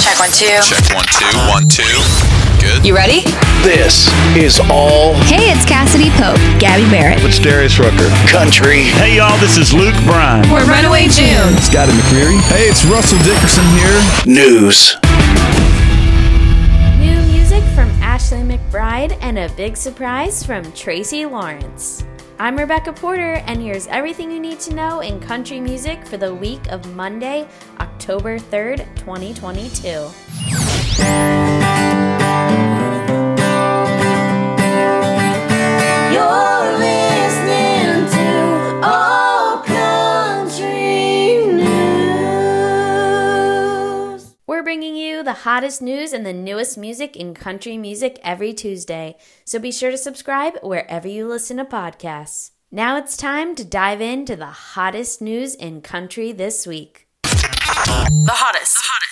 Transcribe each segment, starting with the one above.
Check one, two. Check one, two, one, two. Good. You ready? This is all Hey, it's Cassadee Pope, Gabby Barrett. It's Darius Rucker. country. Hey y'all, this is Luke Bryan. We're Runaway June. It's Scotty McCreery. Hey, it's Russell Dickerson here. News. New music from Ashley McBryde and a big surprise from Tracy Lawrence. I'm Rebecca Porter, and here's everything you need to know in country music for the week of Monday, October 3rd, 2022. You're bringing you the hottest news and the newest music in country music every Tuesday, so be sure to subscribe wherever you listen to podcasts. Now it's time to dive into the hottest news in country this week. The hottest. hottest.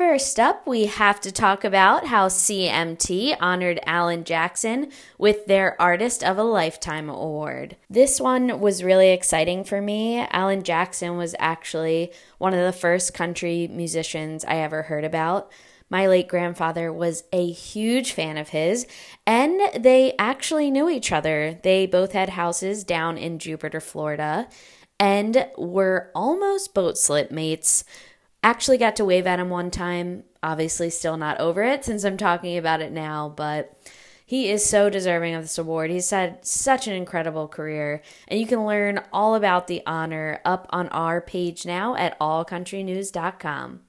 First up, we have to talk about how CMT honored Alan Jackson with their Artist of a Lifetime Award. This one was really exciting for me. Alan Jackson was actually one of the first country musicians I ever heard about. My late grandfather was a huge fan of his, and they actually knew each other. They both had houses down in Jupiter, Florida, and were almost boat slip mates actually got to wave at him one time. Obviously, still not over it since I'm talking about it now, but he is so deserving of this award. He's had such an incredible career, and you can learn all about the honor up on our page now at allcountrynews.com.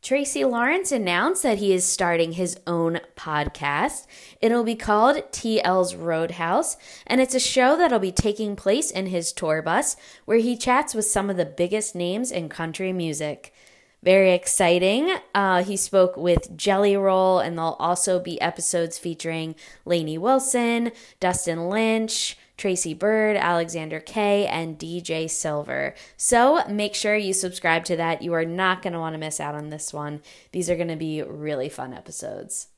Tracy Lawrence announced that he is starting his own podcast. It'll be called TL's Roadhouse, and it's a show that'll be taking place in his tour bus where he chats with some of the biggest names in country music. Very exciting. Uh, he spoke with Jelly Roll, and there'll also be episodes featuring Lainey Wilson, Dustin Lynch, Tracy Byrd, Alexandra Kay, and DJ Silver. So make sure you subscribe to that. You are not going to want to miss out on this one. These are going to be really fun episodes.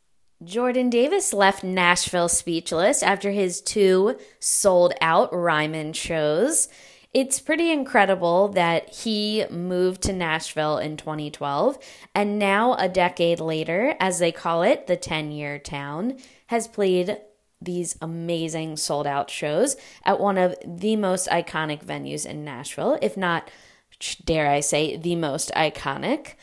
Jordan Davis left Nashville speechless after his two sold out Ryman shows. It's pretty incredible that he moved to Nashville in 2012 and now, a decade later, as they call it, the 10 year town, has played these amazing sold out shows at one of the most iconic venues in Nashville, if not, dare I say, the most iconic.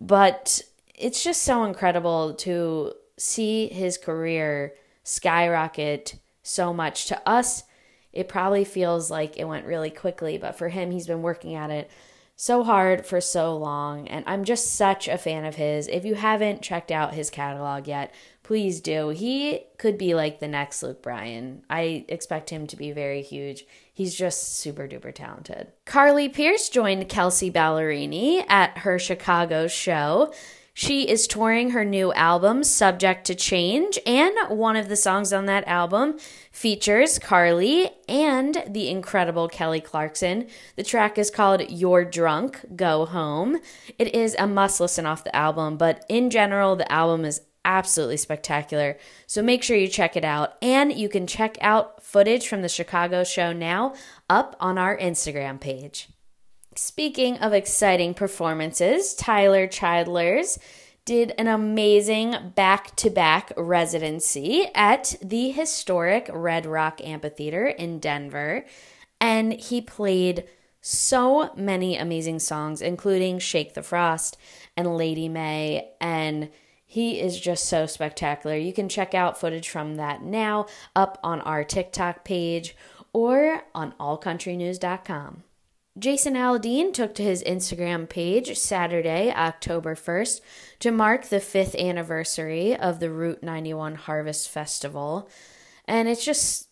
But it's just so incredible to see his career skyrocket so much to us it probably feels like it went really quickly, but for him, he's been working at it so hard for so long. And I'm just such a fan of his. If you haven't checked out his catalog yet, please do. He could be like the next Luke Bryan. I expect him to be very huge. He's just super duper talented. Carly Pearce joined Kelsea Ballerini at her Chicago show. She is touring her new album, Subject to Change, and one of the songs on that album features Carly and the incredible Kelly Clarkson. The track is called You're Drunk, Go Home. It is a must listen off the album, but in general, the album is absolutely spectacular. So make sure you check it out. And you can check out footage from the Chicago show now up on our Instagram page. Speaking of exciting performances, Tyler Childers did an amazing back to back residency at the historic Red Rock Amphitheater in Denver. And he played so many amazing songs, including Shake the Frost and Lady May. And he is just so spectacular. You can check out footage from that now up on our TikTok page or on allcountrynews.com. Jason Aldean took to his Instagram page Saturday, October 1st, to mark the fifth anniversary of the Route 91 Harvest Festival. And it's just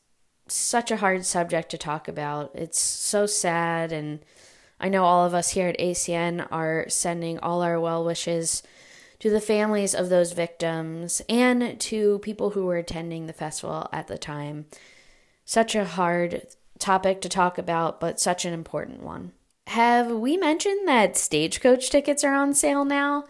such a hard subject to talk about. It's so sad, and I know all of us here at ACN are sending all our well wishes to the families of those victims and to people who were attending the festival at the time. Such a hard topic to talk about, but such an important one. Have we mentioned that stagecoach tickets are on sale now?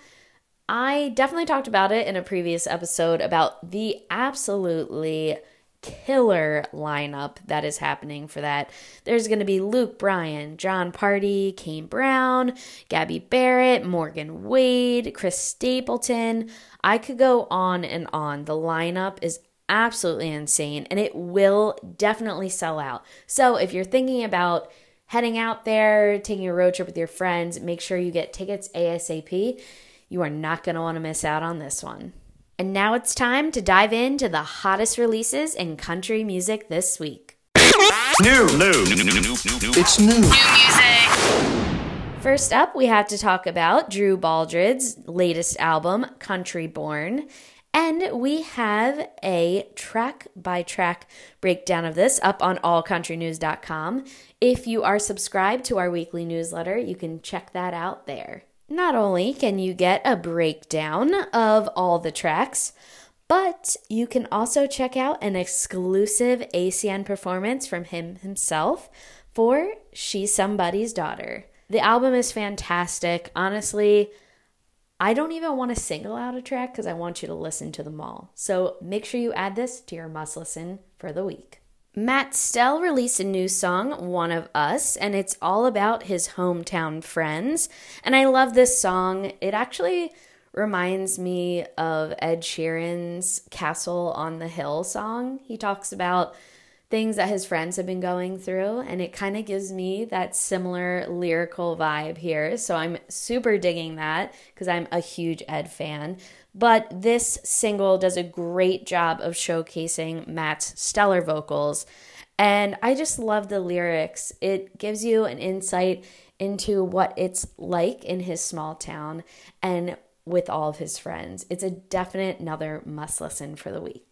I definitely talked about it in a previous episode about the absolutely killer lineup that is happening for that. There's going to be Luke Bryan, Jon Pardi, Kane Brown, Gabby Barrett, Morgan Wade, Chris Stapleton. I could go on and on. The lineup is absolutely insane and it will definitely sell out. So if you're thinking about heading out there, taking a road trip with your friends, make sure you get tickets ASAP. You are not going to want to miss out on this one. And now it's time to dive into the hottest releases in country music this week. New, new, It's new. First up, we have to talk about Drew Baldridge's latest album, Country Born. And we have a track by track breakdown of this up on allcountrynews.com. If you are subscribed to our weekly newsletter, you can check that out there. Not only can you get a breakdown of all the tracks, but you can also check out an exclusive ACN performance from him himself for She's Somebody's Daughter. The album is fantastic. Honestly, I don't even want to single out a track because I want you to listen to them all. So make sure you add this to your must listen for the week. Matt Stell released a new song, One of Us, and it's all about his hometown friends. And I love this song. It actually reminds me of Ed Sheeran's Castle on the Hill song. He talks about things that his friends have been going through, and it kind of gives me that similar lyrical vibe here. So I'm super digging that because I'm a huge Ed fan. But this single does a great job of showcasing Matt's stellar vocals. And I just love the lyrics. It gives you an insight into what it's like in his small town and with all of his friends. It's a definite another must listen for the week.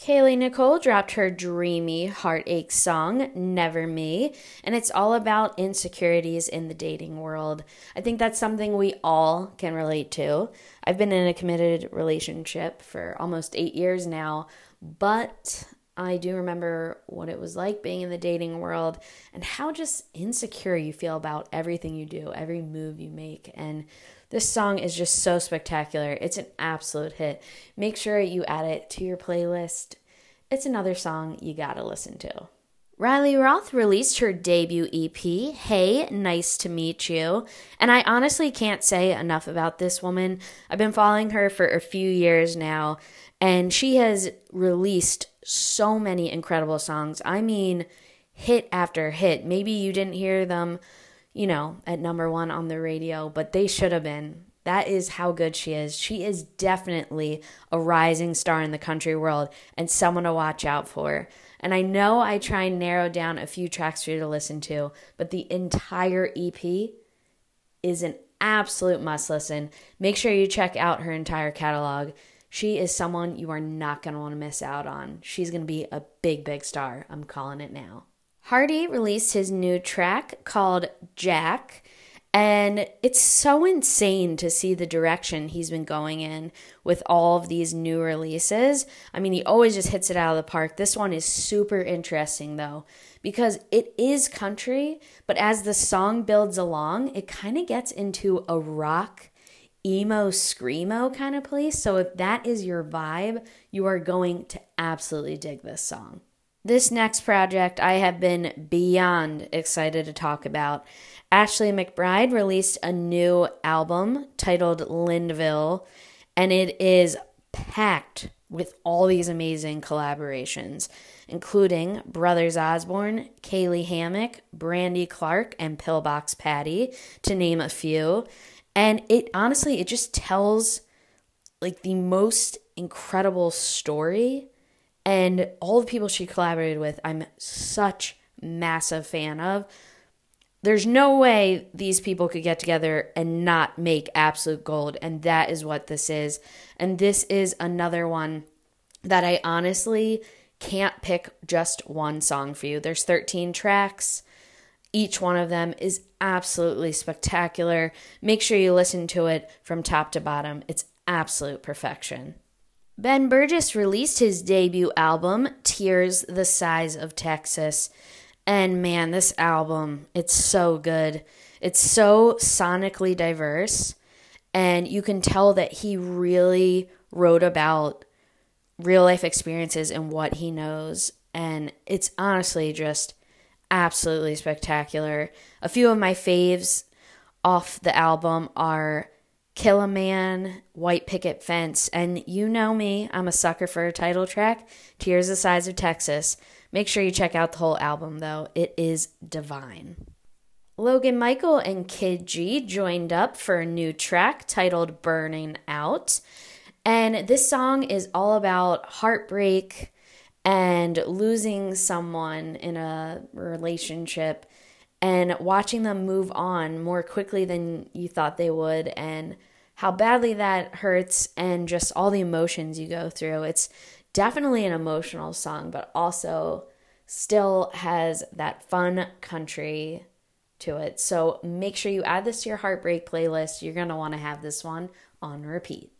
Kaylee Nicole dropped her dreamy heartache song, Never Me, and it's all about insecurities in the dating world. I think that's something we all can relate to. I've been in a committed relationship for almost eight years now, but I do remember what it was like being in the dating world and how just insecure you feel about everything you do, every move you make. And this song is just so spectacular. It's an absolute hit. Make sure you add it to your playlist. It's another song you gotta listen to. Riley Roth released her debut EP, Hey, Nice to Meet You. And I honestly can't say enough about this woman. I've been following her for a few years now, and she has released so many incredible songs. I mean, hit after hit. Maybe you didn't hear them, you know, at number one on the radio, but they should have been. That is how good she is. She is definitely a rising star in the country world and someone to watch out for. And I know I try and narrow down a few tracks for you to listen to, but the entire EP is an absolute must listen. Make sure you check out her entire catalog. She is someone you are not going to want to miss out on. She's going to be a big, big star. I'm calling it now. Hardy released his new track called Jack. And it's so insane to see the direction he's been going in with all of these new releases. I mean, he always just hits it out of the park. This one is super interesting, though, because it is country, but as the song builds along, it kind of gets into a rock, emo, screamo kind of place. So if that is your vibe, you are going to absolutely dig this song. This next project I have been beyond excited to talk about. Ashley McBryde released a new album titled Lindeville, and it is packed with all these amazing collaborations, including Brothers Osborne, Caylee Hammack, Brandy Clark, and Pillbox Patty, to name a few. And it honestly, it just tells like the most incredible story and all the people she collaborated with, I'm such massive fan of. There's no way these people could get together and not make absolute gold, and that is what this is. And this is another one that I honestly can't pick just one song for you. There's 13 tracks. Each one of them is absolutely spectacular. Make sure you listen to it from top to bottom. It's absolute perfection. Ben Burgess released his debut album, Tears the Size of Texas. And man, this album, it's so good. It's so sonically diverse. And you can tell that he really wrote about real life experiences and what he knows. And it's honestly just absolutely spectacular. A few of my faves off the album are Kill a Man, White Picket Fence, and you know me, I'm a sucker for a title track, Tears the Size of Texas. Make sure you check out the whole album though, it is divine. Logan Michael and Kidd G joined up for a new track titled Burning Out. And this song is all about heartbreak and losing someone in a relationship and watching them move on more quickly than you thought they would and how badly that hurts and just all the emotions you go through. It's definitely an emotional song, but also still has that fun country to it. So make sure you add this to your heartbreak playlist. You're going to want to have this one on repeat.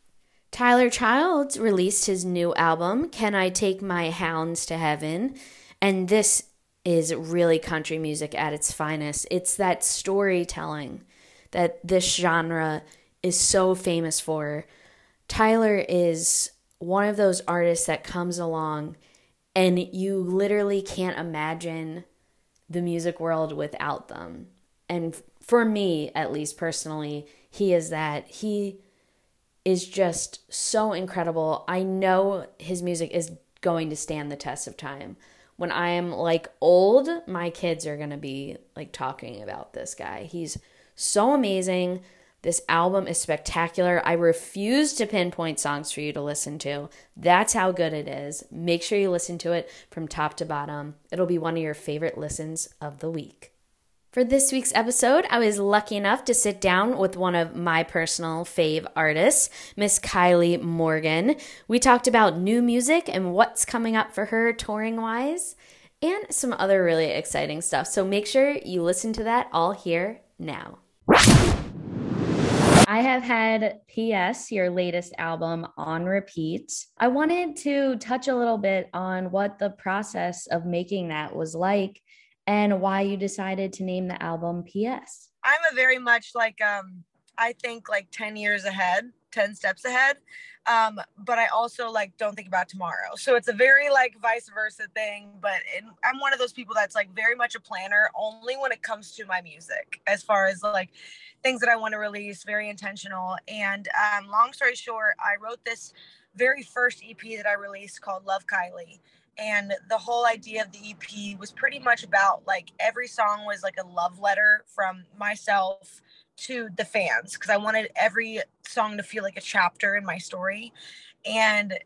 Tyler Childs released his new album, Can I Take My Hounds to Heaven? And this is really country music at its finest. It's that storytelling that this genre is so famous for. Tyler is one of those artists that comes along and you literally can't imagine the music world without them. And for me, at least personally, he is that. He is just so incredible. I know his music is going to stand the test of time. When I am like old, my kids are going to be like talking about this guy. He's so amazing. This album is spectacular. I refuse to pinpoint songs for you to listen to. That's how good it is. Make sure you listen to it from top to bottom. It'll be one of your favorite listens of the week. For this week's episode, I was lucky enough to sit down with one of my personal fave artists, Miss Kylie Morgan. We talked about new music and what's coming up for her touring wise, and some other really exciting stuff. So make sure you listen to that all here now. I have had PS, your latest album, on repeat. I wanted to touch a little bit on what the process of making that was like and why you decided to name the album PS. I'm a very much like um I think like 10 years ahead, 10 steps ahead. Um, but I also like don't think about tomorrow. So it's a very like vice versa thing. But I'm one of those people that's like very much a planner only when it comes to my music, as far as like things that I want to release, very intentional. And um, long story short, I wrote this very first EP that I released called Love Kylie and the whole idea of the EP was pretty much about like every song was like a love letter from myself to the fans because I wanted every song to feel like a chapter in my story. And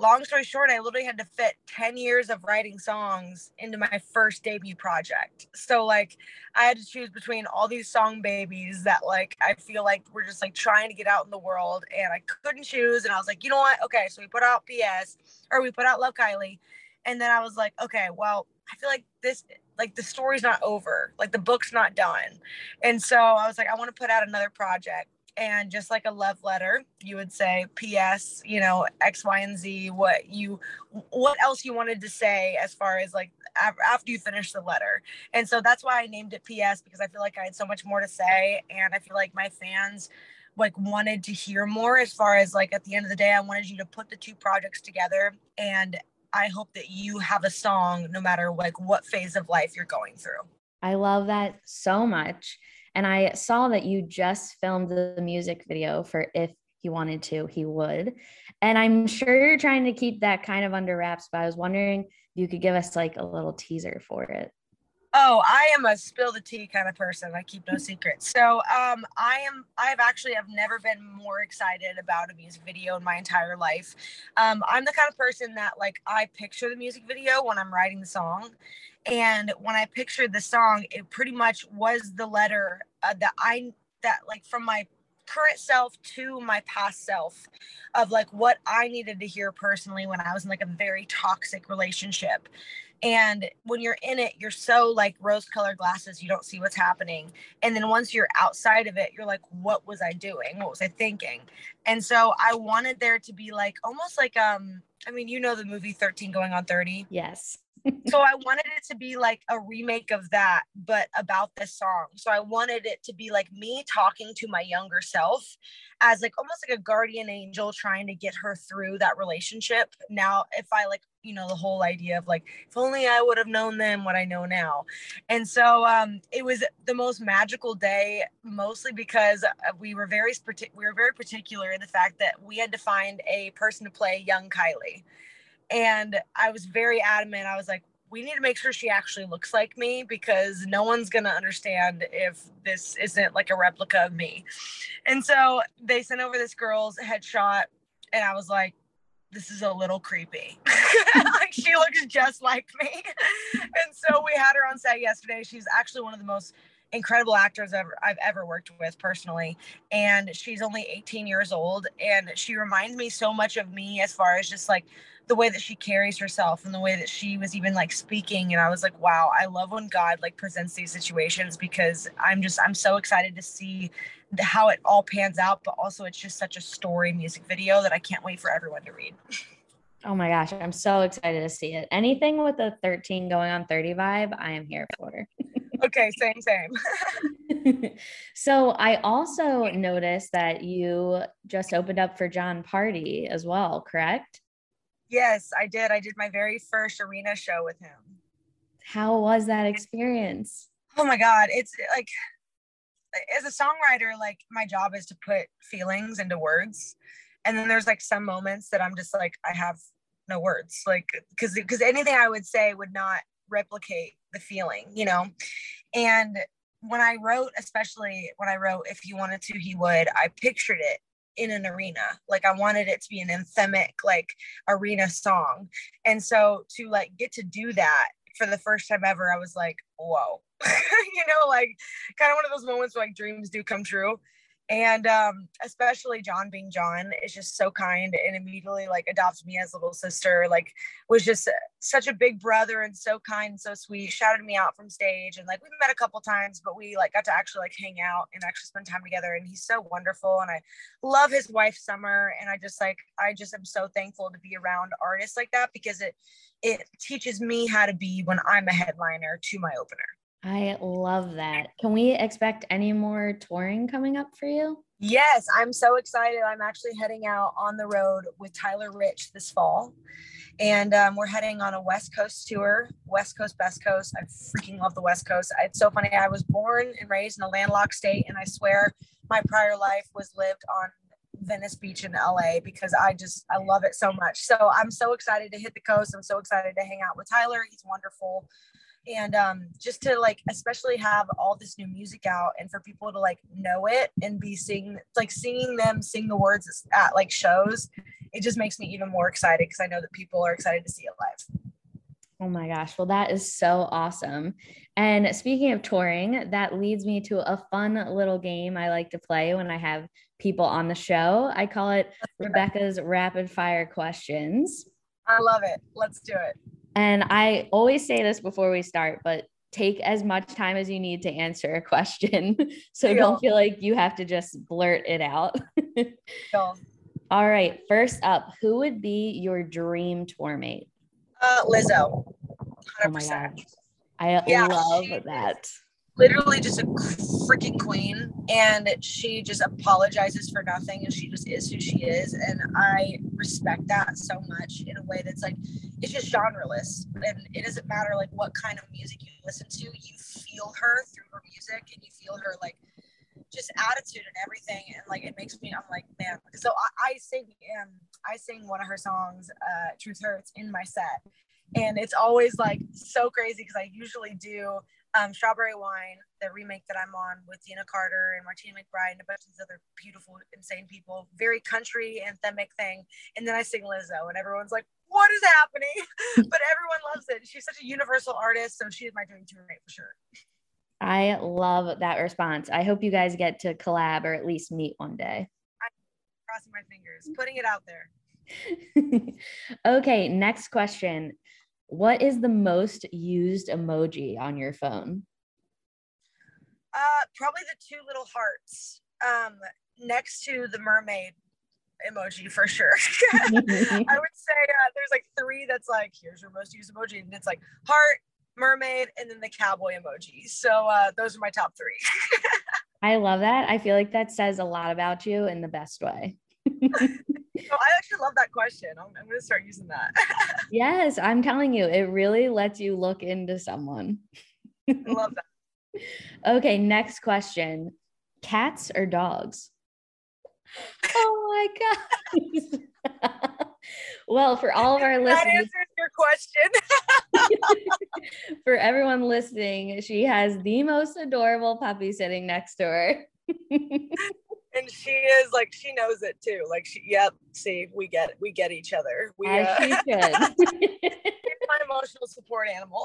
long story short, I literally had to fit 10 years of writing songs into my first debut project. So like I had to choose between all these song babies that like I feel like we're just like trying to get out in the world and I couldn't choose and I was like, you know what? Okay, so we put out PS or we put out Love Kylie and then I was like, okay, well, I feel like this like the story's not over, like the book's not done. And so I was like, I want to put out another project. And just like a love letter, you would say, P.S., you know, X, Y, and Z, what you, what else you wanted to say as far as like after you finish the letter. And so that's why I named it P.S. because I feel like I had so much more to say. And I feel like my fans like wanted to hear more as far as like at the end of the day, I wanted you to put the two projects together and I hope that you have a song no matter like what phase of life you're going through. I love that so much. And I saw that you just filmed the music video for If He Wanted to, He Would. And I'm sure you're trying to keep that kind of under wraps, but I was wondering if you could give us like a little teaser for it. Oh, I am a spill the tea kind of person. I keep no secrets. So, um, I am. I have actually have never been more excited about a music video in my entire life. Um, I'm the kind of person that like I picture the music video when I'm writing the song, and when I pictured the song, it pretty much was the letter uh, that I that like from my current self to my past self of like what I needed to hear personally when I was in like a very toxic relationship. And when you're in it, you're so like rose colored glasses, you don't see what's happening. And then once you're outside of it, you're like, what was I doing? What was I thinking? And so I wanted there to be like almost like, um, I mean, you know the movie 13 going on 30. Yes. So I wanted it to be like a remake of that, but about this song. So I wanted it to be like me talking to my younger self as like almost like a guardian angel trying to get her through that relationship. Now, if I like, you know, the whole idea of like, if only I would have known then what I know now. And so um, it was the most magical day, mostly because uh, we were very, we were very particular in the fact that we had to find a person to play young Kylie and I was very adamant. I was like, we need to make sure she actually looks like me because no one's going to understand if this isn't like a replica of me. And so they sent over this girl's headshot, and I was like, this is a little creepy. like she looks just like me. and so we had her on set yesterday. She's actually one of the most incredible actors ever I've ever worked with personally. And she's only 18 years old. And she reminds me so much of me as far as just like the way that she carries herself and the way that she was even like speaking and i was like wow i love when god like presents these situations because i'm just i'm so excited to see how it all pans out but also it's just such a story music video that i can't wait for everyone to read oh my gosh i'm so excited to see it anything with a 13 going on 30 vibe i am here for okay same same so i also noticed that you just opened up for Jon Pardi as well correct Yes, I did. I did my very first arena show with him. How was that experience? Oh my God. It's like, as a songwriter, like my job is to put feelings into words. And then there's like some moments that I'm just like, I have no words. Like, because because anything I would say would not replicate the feeling, you know? And when I wrote, especially when I wrote If You Wanted to, He Would, I pictured it in an arena. Like I wanted it to be an anthemic like arena song. And so to like get to do that for the first time ever, I was like, whoa. you know, like kind of one of those moments where like dreams do come true and um, especially John being John is just so kind and immediately like adopted me as little sister. Like was just such a big brother and so kind and so sweet. Shouted me out from stage and like we met a couple times, but we like got to actually like hang out and actually spend time together. And he's so wonderful and I love his wife Summer. And I just like I just am so thankful to be around artists like that because it it teaches me how to be when I'm a headliner to my opener. I love that. Can we expect any more touring coming up for you? Yes, I'm so excited. I'm actually heading out on the road with Tyler Rich this fall. And um, we're heading on a West Coast tour, West Coast, Best Coast. I freaking love the West Coast. It's so funny. I was born and raised in a landlocked state, and I swear my prior life was lived on Venice Beach in LA because I just I love it so much. So I'm so excited to hit the coast. I'm so excited to hang out with Tyler. He's wonderful and um, just to like especially have all this new music out and for people to like know it and be sing like singing them sing the words at like shows it just makes me even more excited because i know that people are excited to see it live. Oh my gosh. Well that is so awesome. And speaking of touring that leads me to a fun little game i like to play when i have people on the show. I call it. Rebecca's rapid fire questions. I love it. Let's do it and I always say this before we start, but take as much time as you need to answer a question. so don't feel like you have to just blurt it out. All right. First up, who would be your dream tour mate? Uh, Lizzo. 100%. Oh my God. I yeah, love that literally just a freaking queen and she just apologizes for nothing and she just is who she is and i respect that so much in a way that's like it's just genreless and it doesn't matter like what kind of music you listen to you feel her through her music and you feel her like just attitude and everything and like it makes me i'm like man so i, I sing um i sing one of her songs uh truth hurts in my set and it's always like so crazy because i usually do um, Strawberry Wine, the remake that I'm on with Deana Carter and Martina McBride and a bunch of these other beautiful, insane people. Very country anthemic thing. And then I sing Lizzo, and everyone's like, "What is happening?" but everyone loves it. She's such a universal artist, so she is my dream roommate for sure. I love that response. I hope you guys get to collab or at least meet one day. I'm crossing my fingers, putting it out there. okay, next question. What is the most used emoji on your phone? Uh, probably the two little hearts um, next to the mermaid emoji for sure. I would say uh, there's like three that's like, here's your most used emoji. And it's like heart, mermaid, and then the cowboy emoji. So uh, those are my top three. I love that. I feel like that says a lot about you in the best way. so I actually love that question. I'm, I'm going to start using that. yes, I'm telling you, it really lets you look into someone. I love that. Okay, next question cats or dogs? oh my God. Well, for all of our that listeners, that answers your question. for everyone listening, she has the most adorable puppy sitting next to her. and she is like she knows it too. Like she, yep. See, we get we get each other. We As uh, she should. my emotional support animal.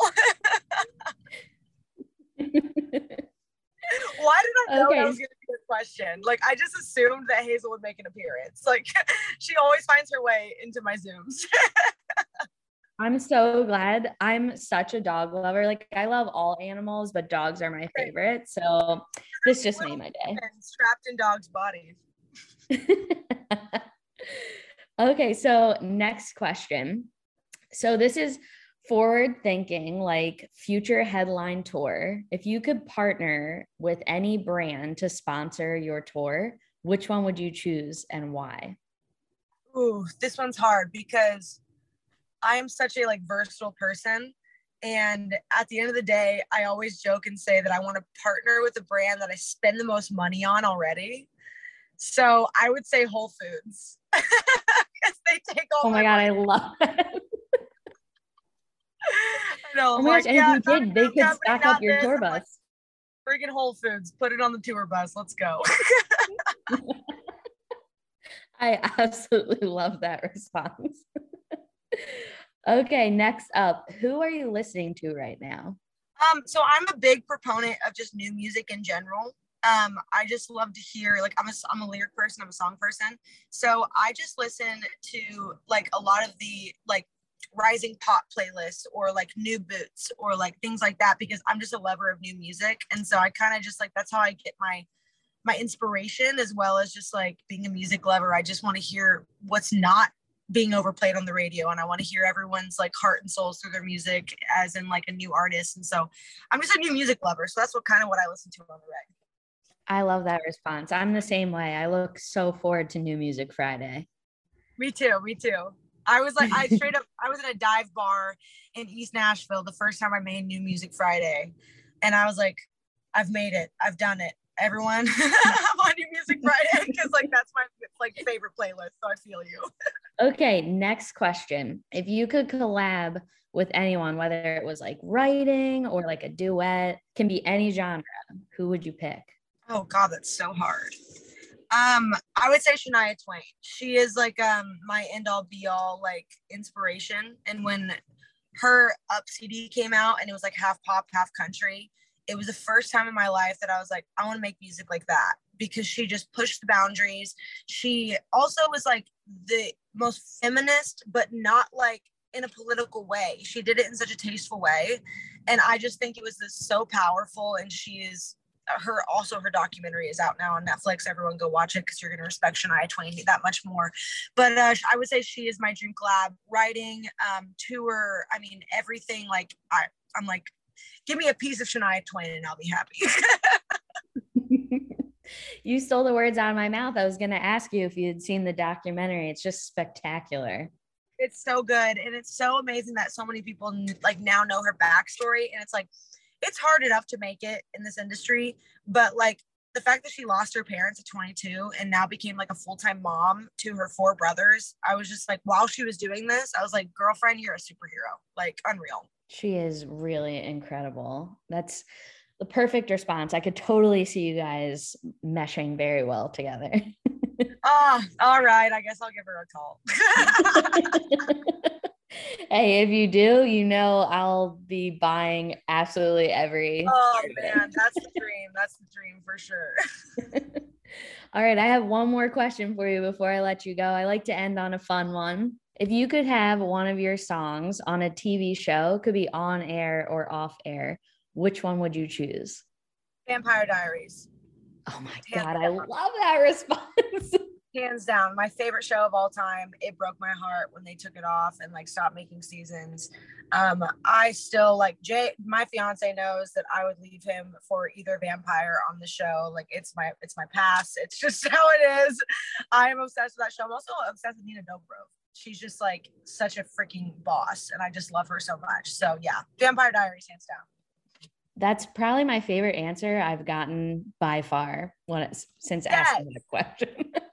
Why did I know Okay. that was going to be a question? Like I just assumed that Hazel would make an appearance. Like she always finds her way into my zooms. I'm so glad. I'm such a dog lover. Like I love all animals, but dogs are my favorite. So this just made my day. strapped in dogs' bodies. okay, so next question. So this is forward thinking, like future headline tour. If you could partner with any brand to sponsor your tour, which one would you choose and why? Ooh, this one's hard because I am such a like versatile person. And at the end of the day, I always joke and say that I want to partner with a brand that I spend the most money on already. So I would say Whole Foods because they take all Oh my god, money. I love it. I know. Oh my gosh, and if you did, they could stack up your tour I'm like, bus. Freaking Whole Foods, put it on the tour bus. Let's go. I absolutely love that response. okay, next up, who are you listening to right now? Um, so I'm a big proponent of just new music in general. Um, I just love to hear like I'm a I'm a lyric person, I'm a song person. So I just listen to like a lot of the like rising pop playlists or like new boots or like things like that because I'm just a lover of new music. And so I kind of just like that's how I get my my inspiration as well as just like being a music lover. I just want to hear what's not being overplayed on the radio and I want to hear everyone's like heart and souls through their music as in like a new artist. And so I'm just a new music lover. So that's what kind of what I listen to on the reg. I love that response. I'm the same way. I look so forward to New Music Friday. Me too. Me too. I was like, I straight up, was in a dive bar in East Nashville the first time I made New Music Friday. And I was like, I've made it. I've done it. Everyone, I'm on New Music Friday because like that's my like favorite playlist. So I feel you. Okay, next question. If you could collab with anyone, whether it was like writing or like a duet, can be any genre, who would you pick? Oh God, that's so hard. Um, I would say Shania Twain. She is like um my end all be all like inspiration. And when her up CD came out and it was like half pop, half country, it was the first time in my life that I was like, I want to make music like that because she just pushed the boundaries. She also was like the most feminist, but not like in a political way. She did it in such a tasteful way. And I just think it was this so powerful. And she is her also her documentary is out now on Netflix. Everyone go watch it because you're gonna respect Shania Twain that much more. But uh, I would say she is my dream collab. Writing, um, tour, I mean everything. Like I, I'm like, give me a piece of Shania Twain and I'll be happy. you stole the words out of my mouth. I was going to ask you if you had seen the documentary. It's just spectacular. it's so good and it's so amazing that so many people like now know her backstory and it's like it's hard enough to make it in this industry but like the fact that she lost her parents at 22 and now became like a full-time mom to her four brothers i was just like while she was doing this i was like girlfriend you're a superhero like unreal She is really incredible. That's the perfect response. I could totally see you guys meshing very well together. oh all right i guess i'll give her a call hey, if you do, you know I'll be buying absolutely every. oh part of it. man that's the dream that's the dream for sure All right, I have one more question for you before I let you go. I like to end on a fun one. If you could have one of your songs on a TV show, could be on air or off air, which one would you choose? vampire diaries Oh my Hands God, I love that response. Hands down my favorite show of all time it broke my heart when they took it off and like stopped making seasons. Um i still like jay my fiance knows that i would leave him for either vampire on the show like it's my it's my past it's just how it is. I am obsessed with that show. I'm also obsessed with nina dobrev. She's just like such a freaking boss and i just love her so much. So yeah vampire diaries hands down. That's probably my favorite answer I've gotten by far when it's, since asking Yes. that question.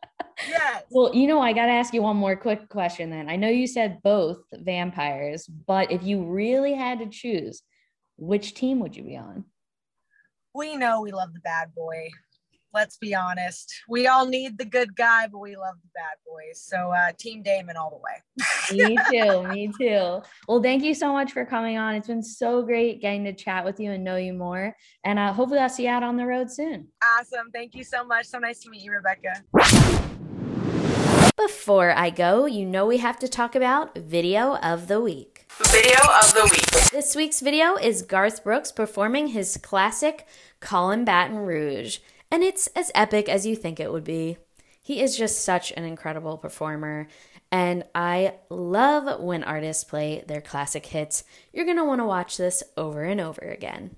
yes well, you know, I got to ask you one more quick question then. I know you said both vampires, but if you really had to choose, which team would you be on? we know we love the bad boy. Let's be honest. We all need the good guy, but we love the bad boys. So uh Team Damon all the way. Me too. me too. Well, thank you so much for coming on. It's been so great getting to chat with you and know you more. And uh, hopefully, I'll see you out on the road soon. Awesome. Thank you so much. So nice to meet you, Rebecca. Before I go, you know we have to talk about video of the week. Video of the week. This week's video is Garth Brooks performing his classic Callin' Baton Rouge, and it's as epic as you think it would be. He is just such an incredible performer, and I love when artists play their classic hits. You're going to want to watch this over and over again.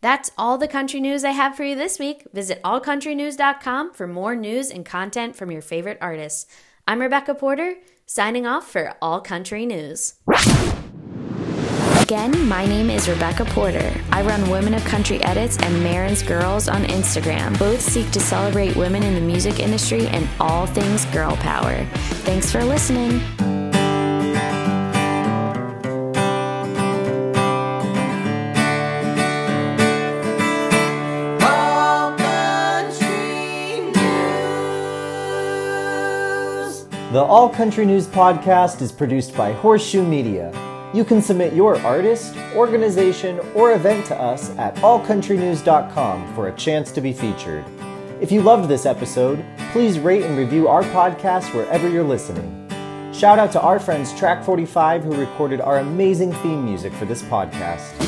That's all the country news I have for you this week. Visit allcountrynews.com for more news and content from your favorite artists. I'm Rebecca Porter, signing off for All Country News. Again, my name is Rebecca Porter. I run Women of Country Edits and Marin's Girls on Instagram. Both seek to celebrate women in the music industry and all things girl power. Thanks for listening. The All Country News podcast is produced by Horseshoe Media. You can submit your artist, organization, or event to us at allcountrynews.com for a chance to be featured. If you loved this episode, please rate and review our podcast wherever you're listening. Shout out to our friends Track 45 who recorded our amazing theme music for this podcast.